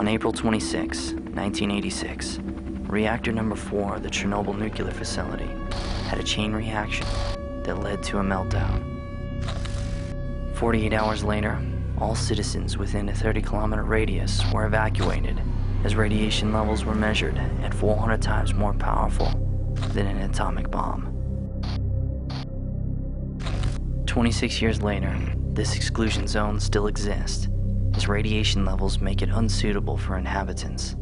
On April 26, 1986, reactor number 4 of the Chernobyl nuclear facility had a chain reaction that led to a meltdown. 48 hours later, all citizens within a 30 kilometer radius were evacuated as radiation levels were measured at 400 times more powerful than an atomic bomb. 26 years later, this exclusion zone still exists as radiation levels make it unsuitable for inhabitants.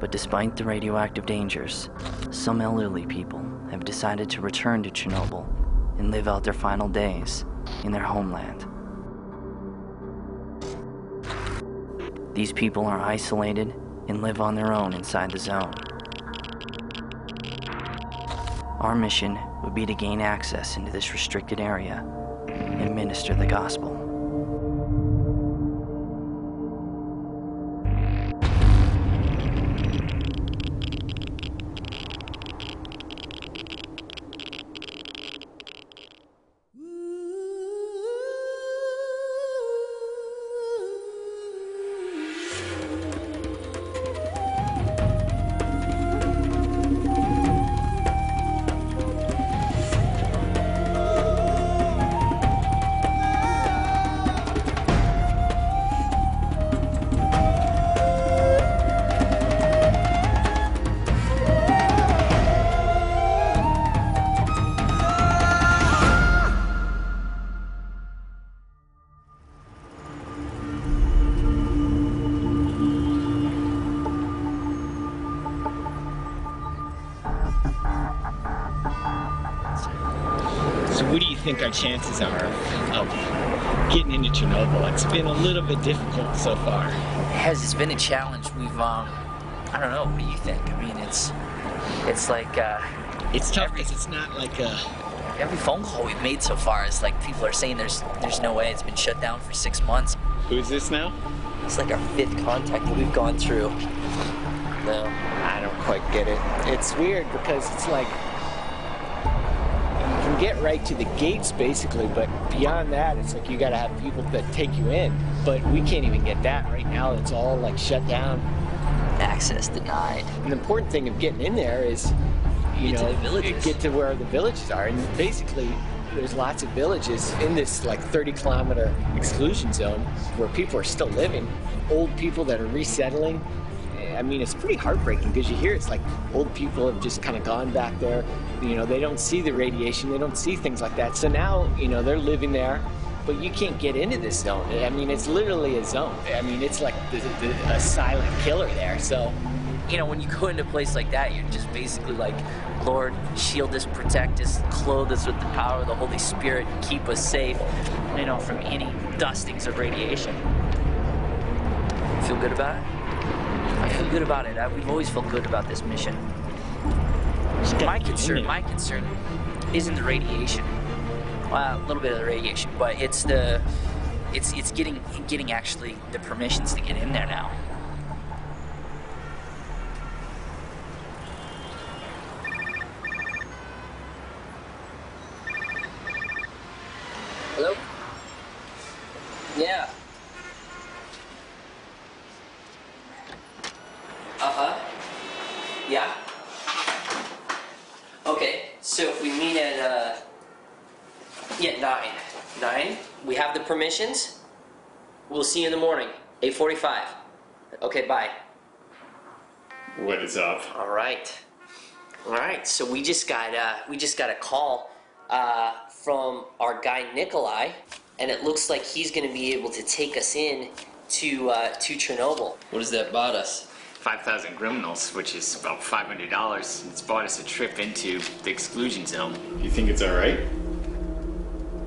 But despite the radioactive dangers, some elderly people have decided to return to Chernobyl and live out their final days in their homeland. These people are isolated and live on their own inside the zone. Our mission would be to gain access into this restricted area and minister the gospel. Our chances are of getting into Chernobyl? It's been a little bit difficult so far. has it's been a challenge. We've um, I don't know. What do you think? I mean, it's it's like uh, It's tough because it's not like a every phone call we've made so far is like people are saying there's there's no way it's been shut down for six months. who's this now? It's like our fifth contact that we've gone through. No. I don't quite get it. It's weird because it's like you can get right to the gates basically, but beyond that, it's like you got to have people that take you in. But we can't even get that right now. It's all like shut down. Access denied. And the important thing of getting in there is, you Get to know, the villages. get to where the villages are. And basically, there's lots of villages in this like 30 kilometer exclusion zone where people are still living. Old people that are resettling. I mean, it's pretty heartbreaking because you hear it's like old people have just kind of gone back there. You know, they don't see the radiation, they don't see things like that. So now, you know, they're living there, but you can't get into this zone. I mean, it's literally a zone. I mean, it's like the, the, a silent killer there. So You know, when you go into a place like that, you're just basically like, Lord, shield us, protect us, clothe us with the power of the Holy Spirit, keep us safe, you know, from any dustings of radiation. Feel good about it? Feel good about it. I, we've always felt good about this mission. My concern, my concern, isn't the radiation. Well, a little bit of the radiation, but it's the, it's it's getting getting actually the permissions to get in there now. Hello? Yeah. Uh-huh. Yeah. Okay, so if we meet at, uh, yeah, nine. Nine? We have the permissions? We'll see you in the morning, 8.45. Okay, bye. What is up? All right. All right. So we just got uh, we just got a call uh, from our guy Nikolai, and it looks like he's going to be able to take us in to uh, to Chernobyl. What does that bought us? 5,000 hryvnias, which is about $500. It's bought us a trip into the exclusion zone. You think it's alright?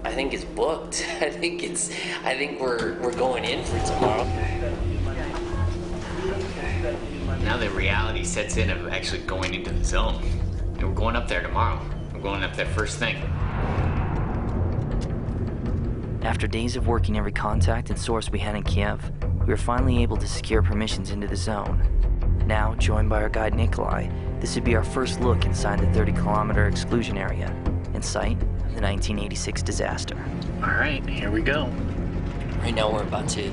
I think it's booked. I think it's. I think we're we're going in for tomorrow. Now the reality sets in of actually going into the zone. And we're going up there tomorrow. We're going up there first thing. After days of working every contact and source we had in Kiev, we were finally able to secure permissions into the zone. Now, joined by our guide Nikolai, this would be our first look inside the 30 kilometer exclusion area, in sight of the 1986 disaster. Alright, here we go. Right now we're about to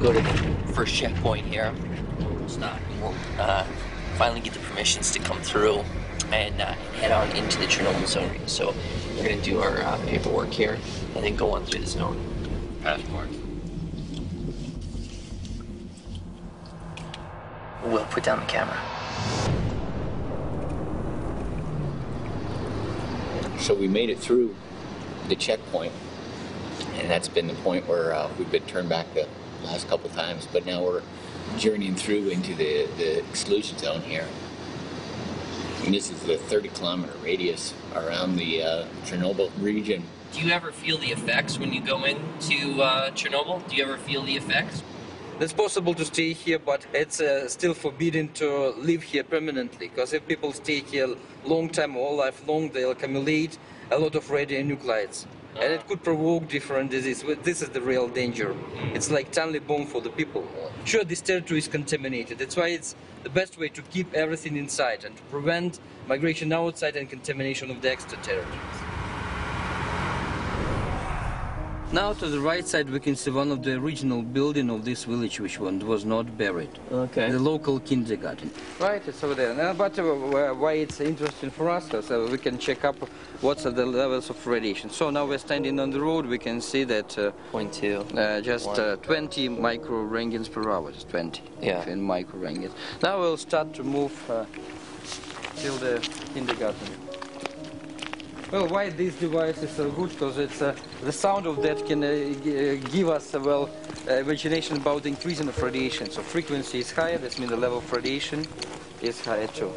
go to the first checkpoint here. Stop. We'll uh, finally get the permissions to come through and uh, head on into the Chernobyl zone. So we're gonna do our uh, paperwork here and then go on through the zone. Passport. We'll put down the camera. So we made it through the checkpoint, and that's been the point where uh, we've been turned back the last couple times. But now we're journeying through into the, the exclusion zone here. And this is the 30 kilometer radius around the uh, Chernobyl region. Do you ever feel the effects when you go into uh, Chernobyl? Do you ever feel the effects? It's possible to stay here, but it's uh, still forbidden to live here permanently. Because if people stay here long time, all life long, they'll accumulate a lot of radionuclides, and it could provoke different diseases. This is the real danger. It's like timely bomb for the people. Sure, this territory is contaminated. That's why it's the best way to keep everything inside and to prevent migration outside and contamination of the extra territories. Now to the right side we can see one of the original building of this village which one was not buried. Okay. The local kindergarten. Right, it's over there. Now, but uh, why it's interesting for us, uh, so we can check up what's at the levels of radiation. So now we're standing on the road, we can see that uh, Point two. uh, just uh, 20 microroentgens per hour, just 20 Yeah. in microroentgens. Now we'll start to move uh, till the kindergarten. Well, why this device is so good? Because it's uh, the sound of that can uh, uh, give us a well uh, imagination about the increasing of radiation. So frequency is higher. That means the level of radiation is higher too.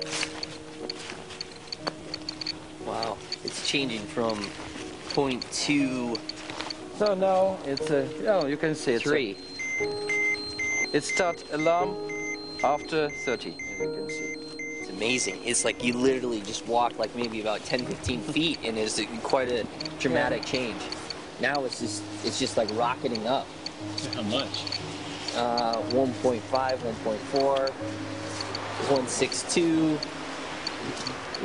Wow. It's changing from point 0.2. So now it's uh, yeah, you can see it's uh, three. it starts alarm after 30, as you can see. It's amazing. It's like you literally just walk like maybe about 10, 15 feet, and it's quite a dramatic change. Now it's just it's just like rocketing up. How much? Uh, 1.5, 1.4, 162,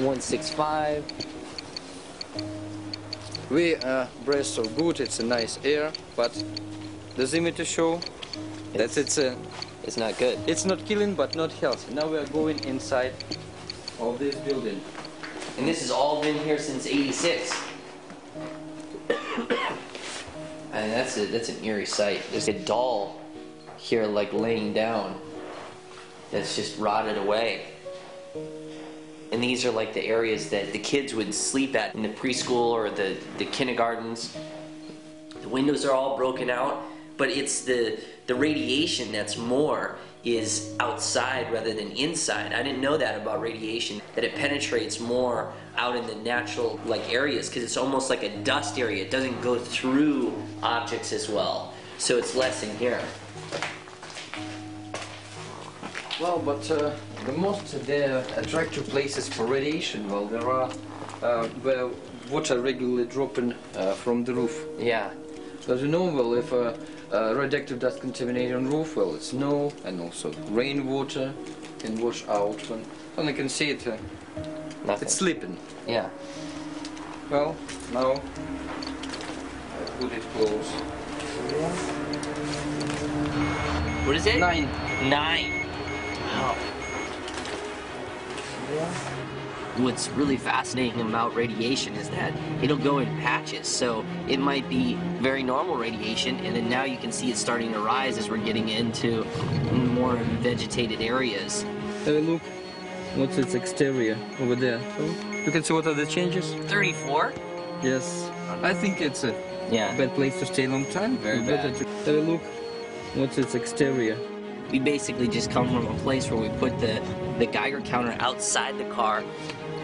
165. We uh, breathe so good, it's a nice air, but the limiter show that it's uh, It's not good. it's not killing but not healthy. Now we are going inside of this building. And this has all been here since '86. and that's a that's an eerie sight. There's a doll here, like laying down, that's just rotted away. And these are like the areas that the kids would sleep at in the preschool or the, the kindergartens. The windows are all broken out, but it's the the radiation that's more is outside rather than inside. I didn't know that about radiation that it penetrates more out in the natural like areas because it's almost like a dust area. It doesn't go through objects as well. So it's less in here. Well, but uh, the most uh, the attractive places for radiation, well, there are uh, where water regularly dropping uh, from the roof. Yeah. So as you know, well, if a, uh, radioactive dust contaminated on roof, well, it's snow and also rainwater can wash out. When, and you can see it, uh, Nothing. it's slipping. yeah. Well, now I put it close. What is it? Nine. Nine. Wow. What's really fascinating about radiation is that it'll go in patches. So it might be very normal radiation, and then now you can see it starting to rise as we're getting into more vegetated areas. Have a look. What's its exterior over there? So you can see what are the changes. 34? Yes, I think it's a Yeah. bad place to stay a long time. Very You bad. to- Have a look. What's its exterior? We basically just come from a place where we put the, the Geiger counter outside the car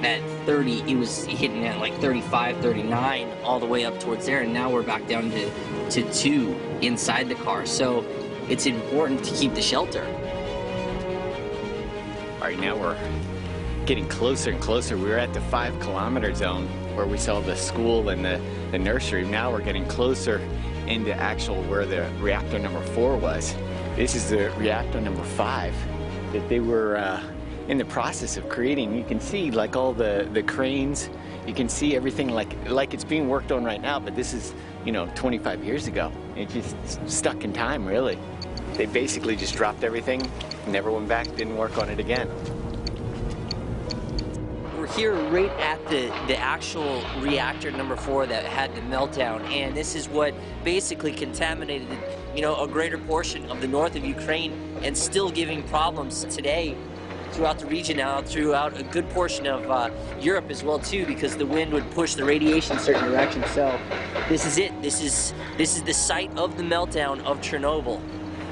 at 30. It was hitting at like 35, 39, all the way up towards there, and now we're back down to, to 2 inside the car. So it's important to keep the shelter. All right, now we're getting closer and closer. We were at the five kilometer zone where we saw the school and the, the nursery. Now we're getting closer into actual where the reactor number four was. This is the reactor number five that they were uh, in the process of creating. You can see like all the, the cranes. You can see everything like like it's being worked on right now. But this is you know 25 years ago. It's just stuck in time, really. They basically just dropped everything, never went back, didn't work on it again. We're here right at the, the actual reactor number four that had the meltdown, and this is what basically contaminated, you know, a greater portion of the north of Ukraine and still giving problems today throughout the region now, throughout a good portion of uh, Europe as well too, because the wind would push the radiation in certain directions. So this is it. This is this is the site of the meltdown of Chernobyl.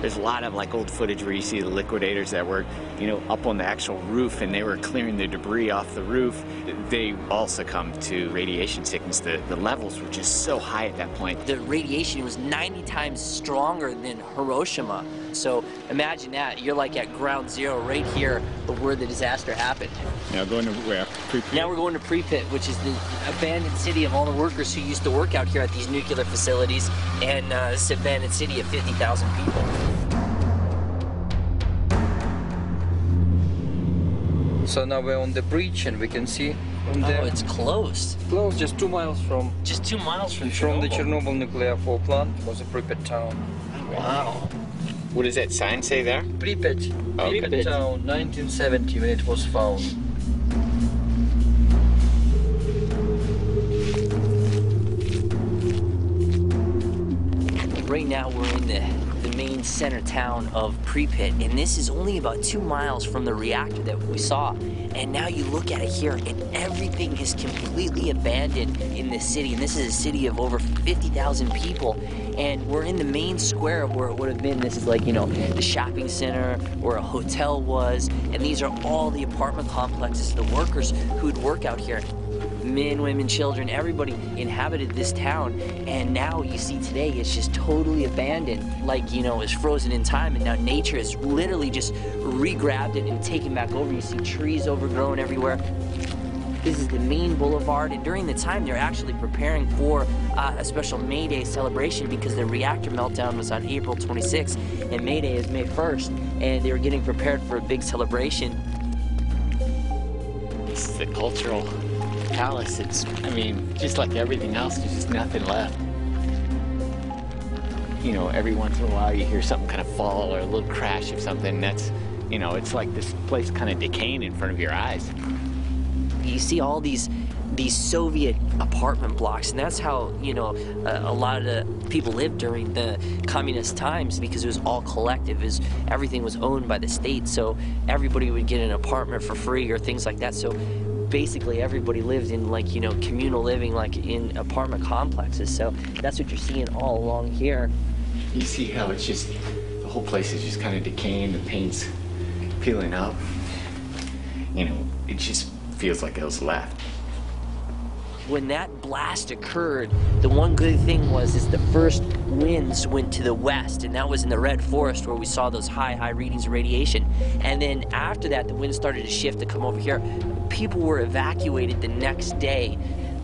There's a lot of like old footage where you see the liquidators that were, you know, up on the actual roof and they were clearing the debris off the roof. They all succumbed to radiation sickness. The, the levels were just so high at that point. The radiation was 90 times stronger than Hiroshima. So imagine that. You're like at ground zero right here where the disaster happened. Now going to where? Now we're going to Pripyat, which is the abandoned city of all the workers who used to work out here at these nuclear facilities, and uh, this abandoned city of 50,000 people. So now we're on the bridge and we can see from Oh, there. it's closed. close, just two miles from Just two miles from from the Chernobyl. Chernobyl nuclear power plant was a Pripyat town. Wow. What does that sign say there? Pripyat, Oh, Pripyat Pripyat. town, 1970 when it was found. Right now we're in the, the main center town of Pripyat, and this is only about two miles from the reactor that we saw. And now you look at it here, and everything is completely abandoned in this city. And this is a city of over 50,000 people. And we're in the main square of where it would have been. This is like, you know, the shopping center where a hotel was. And these are all the apartment complexes, the workers who'd work out here men, women, children, everybody inhabited this town. And now you see today it's just totally abandoned, like, you know, it's frozen in time. And now nature has literally just re-grabbed it and taken back over. You see trees overgrown everywhere. This is the main boulevard, and during the time they're actually preparing for uh, a special May Day celebration because the reactor meltdown was on April 26th, and May Day is May 1st, and they were getting prepared for a big celebration. This is the cultural palace. It's, I mean, just like everything else, there's just nothing left. You know, every once in a while you hear something kind of fall or a little crash of something. That's, you know, it's like this place kind of decaying in front of your eyes. you see all these these Soviet apartment blocks, and that's how you know a, a lot of the people lived during the communist times because it was all collective. Is everything was owned by the state, so everybody would get an apartment for free or things like that. So basically, everybody lived in like you know communal living, like in apartment complexes. So that's what you're seeing all along here. You see how it's just, the whole place is just kind of decaying, the paint's peeling up. You know, it just feels like it was left. when that blast occurred, the one good thing was is the first winds went to the west, and that was in the red forest where we saw those high, high readings of radiation. And then after that, the wind started to shift to come over here. People were evacuated the next day.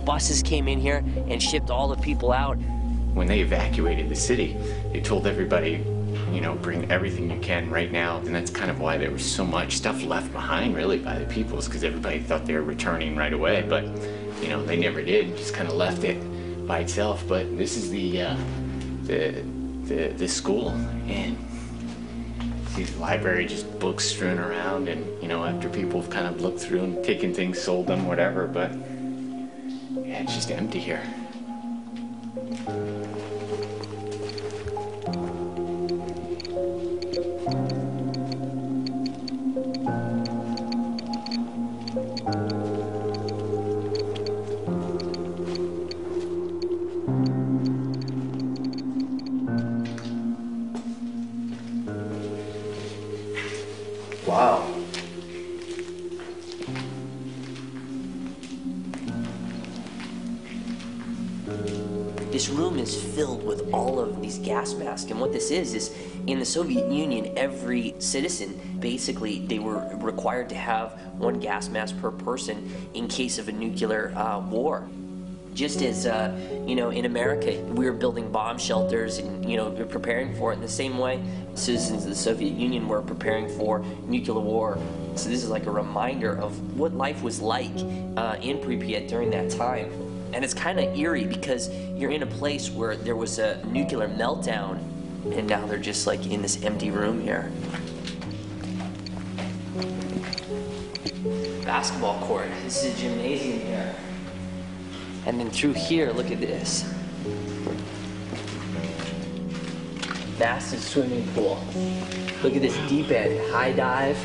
Buses came in here and shipped all the people out. When they evacuated the city, they told everybody, you know, bring everything you can right now. And that's kind of why there was so much stuff left behind, really, by the peoples, because everybody thought they were returning right away. But, you know, they never did, just kind of left it by itself. But this is the, uh, the, the, the school. And see the library, just books strewn around. And, you know, after people have kind of looked through and taken things, sold them, whatever. But, yeah, it's just empty here. Is, is in the Soviet Union, every citizen basically they were required to have one gas mask per person in case of a nuclear uh, war. Just as uh, you know, in America, we were building bomb shelters and you know we're preparing for it. In the same way, citizens of the Soviet Union were preparing for nuclear war. So this is like a reminder of what life was like uh, in Pripyat during that time. And it's kind of eerie because you're in a place where there was a nuclear meltdown and now they're just like in this empty room here. Basketball court. This is a gymnasium here. And then through here, look at this. Massive swimming pool. Look at this deep end, high dive,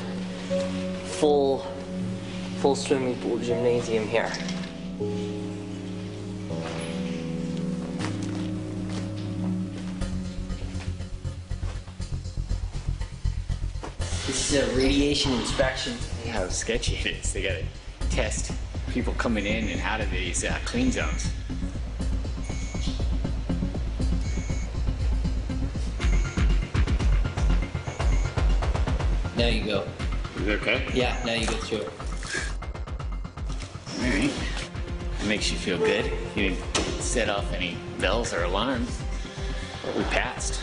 full, full swimming pool gymnasium here. This is a radiation inspection. How sketchy it is. They gotta test people coming in and out of these uh, clean zones. Now you go. Is it okay? Yeah, now you go through. All right. It makes you feel good. You didn't set off any bells or alarms. We passed.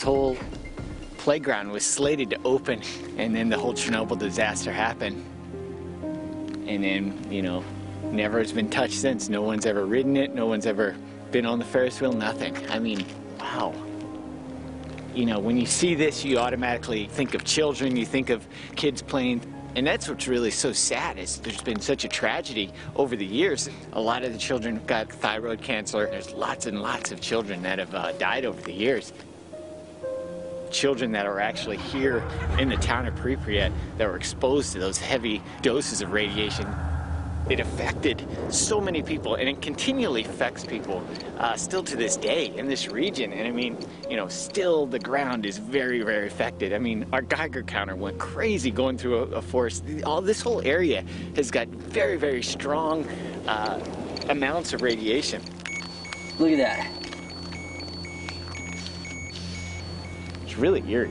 This whole playground was slated to open, and then the whole Chernobyl disaster happened. And then you know never has been touched since. No one's ever ridden it. No one's ever been on the ferris wheel. Nothing. I mean wow. You know when you see this you automatically think of children. You think of kids playing. And that's what's really so sad is there's been such a tragedy over the years. A lot of the children got thyroid cancer there's lots and lots of children that have uh, died over the years children that are actually here in the town of Pripyat that were exposed to those heavy doses of radiation. It affected so many people, and it continually affects people uh, still to this day in this region. And I mean, you know, still the ground is very, very affected. I mean, our Geiger counter went crazy going through a, a forest. All this whole area has got very, very strong uh, amounts of radiation. Look at that. Really eerie.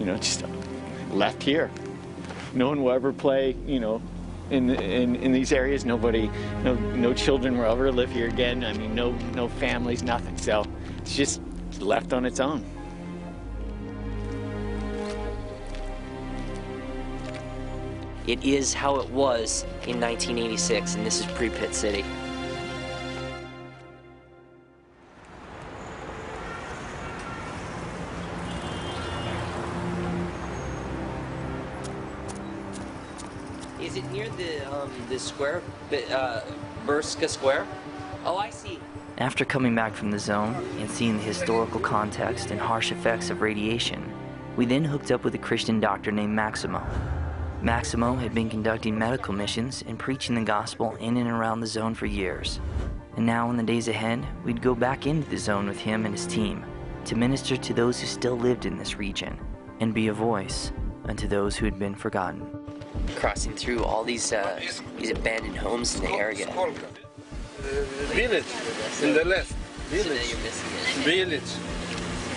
You know, just left here. No one will ever play, you know, in, in, in these areas. Nobody, no, no children will ever live here again. I mean, no, no families, nothing. So it's just left on its own. It is how it was in 1986, and this is Pripyat City. Um, square, uh, Burska Square? Oh, I see. After coming back from the zone and seeing the historical context and harsh effects of radiation, we then hooked up with a Christian doctor named Maximo. Maximo had been conducting medical missions and preaching the gospel in and around the zone for years. And now, in the days ahead, we'd go back into the zone with him and his team to minister to those who still lived in this region and be a voice unto those who had been forgotten. Crossing through all these uh, these abandoned homes in the area. village in the left. Village. you're missing. Village.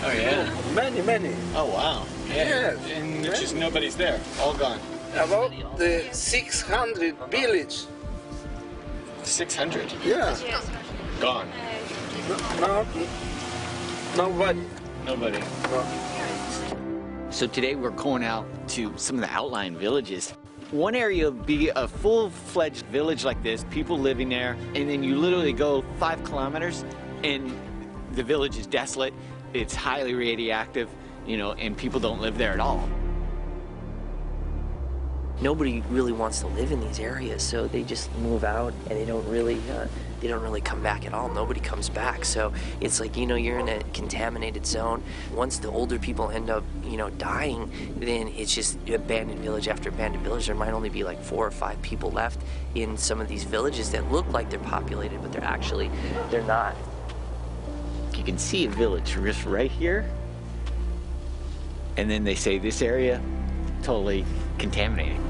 Oh yeah. Many, many. Oh wow. yeah. And there's just nobody's there. All gone. About the 600 village. 600. Yeah. Gone. No, nobody. Nobody. So today we're going out to some of the outlying villages. One area would be a full-fledged village like this, people living there, and then you literally go five kilometers and the village is desolate, it's highly radioactive, you know, and people don't live there at all. Nobody really wants to live in these areas, so they just move out and they don't really uh, they don't really come back at all. Nobody comes back, so it's like you know you're in a contaminated zone. Once the older people end up you know dying, then it's just abandoned village after abandoned village. There might only be like four or five people left in some of these villages that look like they're populated, but they're actually they're not. You can see a village just right here, and then they say this area totally contaminated.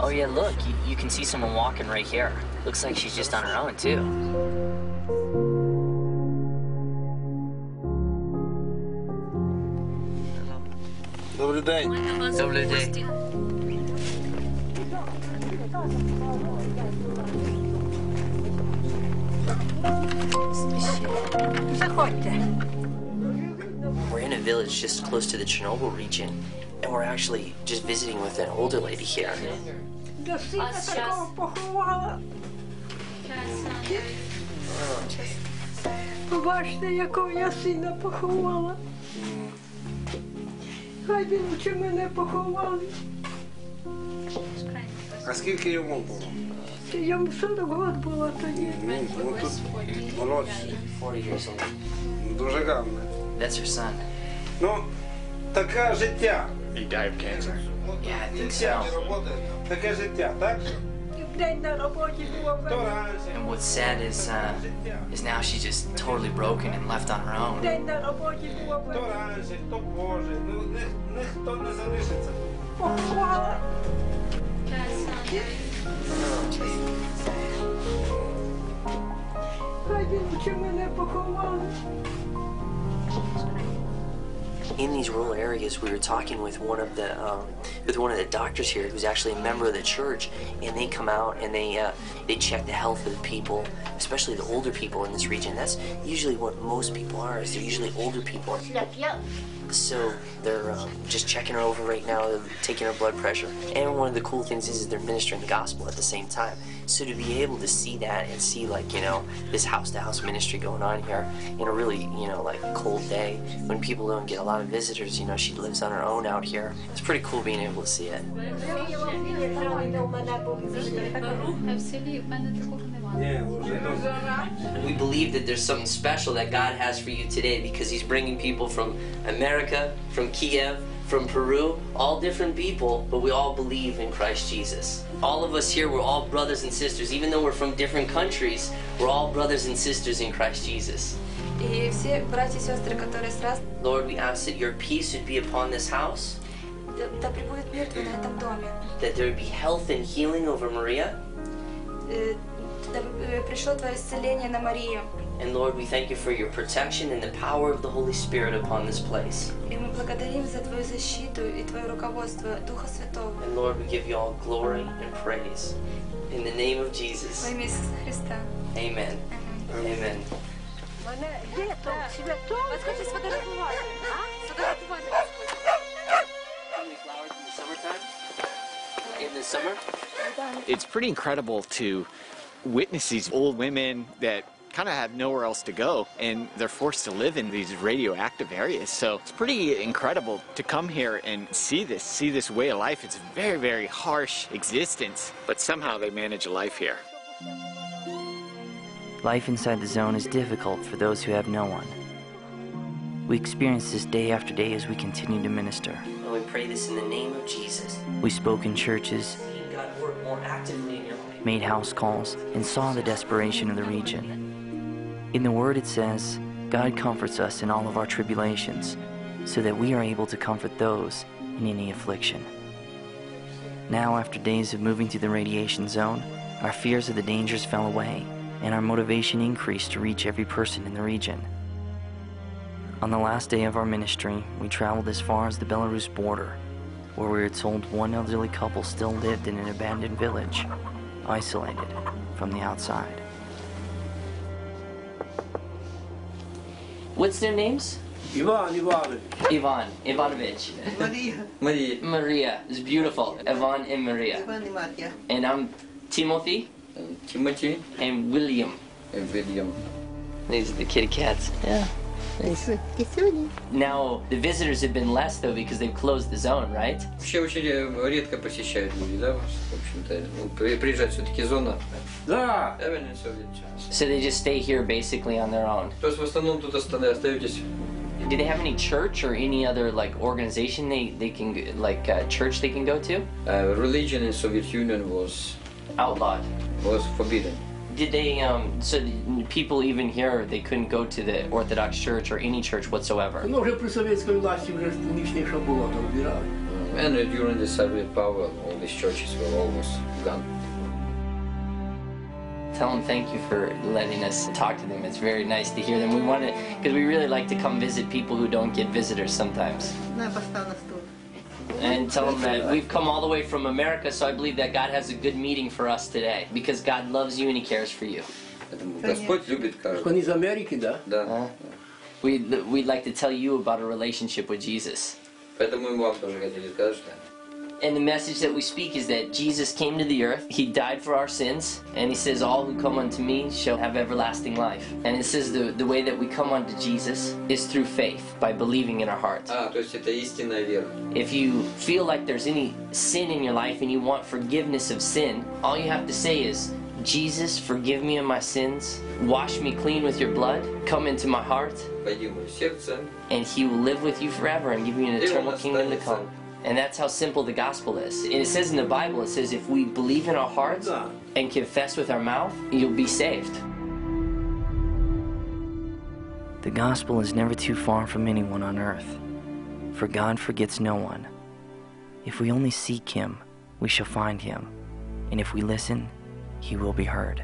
Oh yeah, look, you, you can see someone walking right here. Looks like she's just on her own too. Добрий день. Добрий день. Заходьте. We're in a village just close to the Chernobyl region, and we're actually just visiting with an older lady here. До сина такого поховала. Побачите, якого я сина поховала. Хай він лучше мене поховали. А скільки йому було? Йому 40 років було тоді. Ну, ну тут молодший. 40 years old. Дуже гарно. That's her son. Ну, таке життя. He died of cancer. Yeah, I think Життя so. не роботи. Таке життя, так? І вдень на роботі було То вдень раніше. And what's sad is, uh, is now she's just totally broken and left on her own. на роботі було Хто вдень. раніше, хто позже. Ну, ні- ніхто не залишиться. Поховала. Хай він лучше мене поховали. In these rural areas, we were talking with one of the um, with one of the doctors here, who's actually a member of the church, and they come out and they uh, they check the health of the people, especially the older people in this region. That's usually what most people are. Is they're usually older people. So they're um, just checking her over right now, taking her blood pressure. And one of the cool things is, is they're ministering the gospel at the same time. So to be able to see that and see like you know this house to house ministry going on here in a really you know like cold day when people don't get a lot of visitors, you know she lives on her own out here. It's pretty cool being able to see it. We believe that there's something special that God has for you today because He's bringing people from America, from Kiev, from Peru, all different people, but we all believe in Christ Jesus. All of us here, we're all brothers and sisters. Even though we're from different countries, we're all brothers and sisters in Christ Jesus. И все братья и сестры, которые с раз, Lord, we ask that your peace would be upon this house, да, да пребудет мир Твой на этом доме. that there would be health and healing over Maria. Э, Да э, пришло Твое исцеление на Марию. And Lord, we thank you for your protection and the power of the Holy Spirit upon this place. И мы благодарим за Твою защиту и Твое руководство Духа Святого. And Lord, we give you all glory and praise. In the name of Во Jesus. имя Иисуса Христа. Amen. Amen. Мене діток святого. Вас хочу сфотографувати. Сфотографувати. flowers in the summertime? In the summer? It's pretty incredible to witness these old women that kind of have nowhere else to go and they're forced to live in these radioactive areas. So it's pretty incredible to come here and see this, see this way of life. It's a very, very harsh existence, but somehow they manage a life here. Life inside the zone is difficult for those who have no one. We experience this day after day as we continue to minister. And we pray this in the name of Jesus. We spoke in churches, God more actively in your life, made house calls, and saw the desperation of the region. In the Word it says, God comforts us in all of our tribulations, so that we are able to comfort those in any affliction. Now, after days of moving through the radiation zone, our fears of the dangers fell away, and our motivation increased to reach every person in the region. On the last day of our ministry, we traveled as far as the Belarus border, where we were told one elderly couple still lived in an abandoned village, isolated from the outside. What's their names? Ivan Ivanovich. Ivan Ivanovich. Maria. Maria. Maria it's beautiful. Ivan and Maria. Ivan and Maria. And I'm Timothy. And Timothy. And William. And William. These are the kitty cats. Yeah. Now, the visitors have been less though because they've closed the zone, right? Вообще очень э, редко посещают люди, да, вас, в общем-то. Ну, при- приезжать все-таки зона. Да. Правильно, Совет час. So they just stay here basically on their own. То есть в основном тут оста- остаетесь. Do they have any church or any other like organization they, they can g- like uh, church they can go to? Uh, religion in Soviet Union was Outlawed. was forbidden. Did they um so the people even here they couldn't go to the Orthodox church or any church whatsoever? Ну, вже при совєтській власті вже нічніше було, то вбирали. And uh, during the Soviet power, all these churches were almost gone. Tell them thank you for letting us talk to them. It's very nice to hear them. We want to because we really like to come visit people who don't get visitors sometimes. and tell them that we've come all the way from America, so I believe that God has a good meeting for us today because God loves you and He cares for you. Поэтому Господь любит каждого. Он из Америки, да? Да. We'd, we'd like to tell you about a relationship with Jesus. Поэтому мы вам тоже хотели сказать, что And the message that we speak is that Jesus came to the earth, He died for our sins, and He says, All who come unto me shall have everlasting life. And it says the, the way that we come unto Jesus is through faith, by believing in our heart. А, то есть это истинная вера. If you feel like there's any sin in your life and you want forgiveness of sin, all you have to say is, Jesus, forgive me of my sins, wash me clean with your blood, come into my heart, Пойди в мое сердце. and He will live with you forever and give you an И он eternal kingdom to останется. come. And that's how simple the gospel is. And it says in the Bible, it says if we believe in our hearts and confess with our mouth, you'll be saved. The gospel is never too far from anyone on earth, for God forgets no one. If we only seek Him, we shall find Him, and if we listen, He will be heard.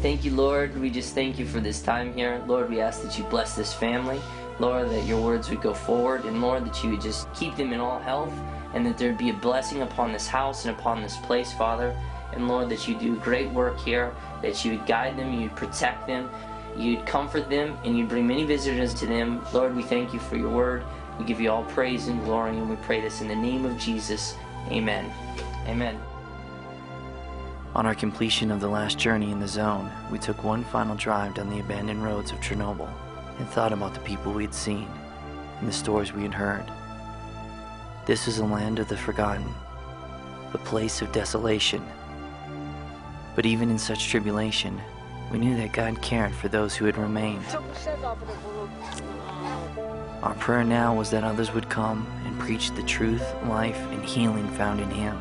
Thank you, Lord. We just thank you for this time here. Lord, we ask that you bless this family. Lord, that your words would go forward, and Lord, that you would just keep them in all health, and that there'd be a blessing upon this house and upon this place, Father. And Lord, that you do great work here, that you would guide them, you'd protect them, you'd comfort them, and you'd bring many visitors to them. Lord, we thank you for your word. We give you all praise and glory, and we pray this in the name of Jesus. Amen. Amen. On our completion of the last journey in the zone, we took one final drive down the abandoned roads of Chernobyl and thought about the people we had seen and the stories we had heard. This was a land of the forgotten, a place of desolation. But even in such tribulation, we knew that God cared for those who had remained. Our prayer now was that others would come and preach the truth, life, and healing found in Him.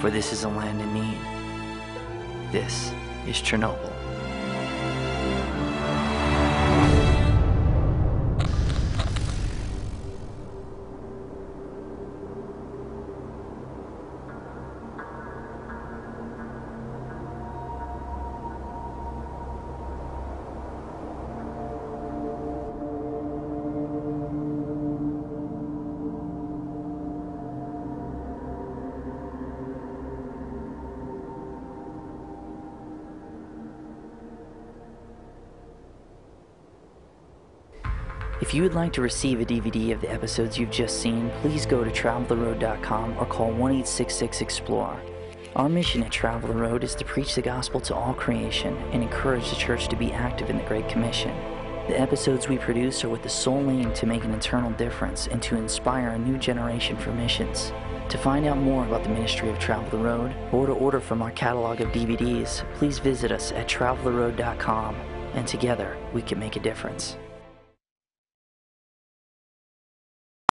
For this is a land in need. This is Chernobyl. If you would like to receive a DVD of the episodes you've just seen, please go to traveltheroad.com or call 1 866 Explore. Our mission at Travel the Road is to preach the gospel to all creation and encourage the church to be active in the Great Commission. The episodes we produce are with the sole aim to make an eternal difference and to inspire a new generation for missions. To find out more about the ministry of Travel the Road or to order from our catalog of DVDs, please visit us at traveltheroad.com and together we can make a difference.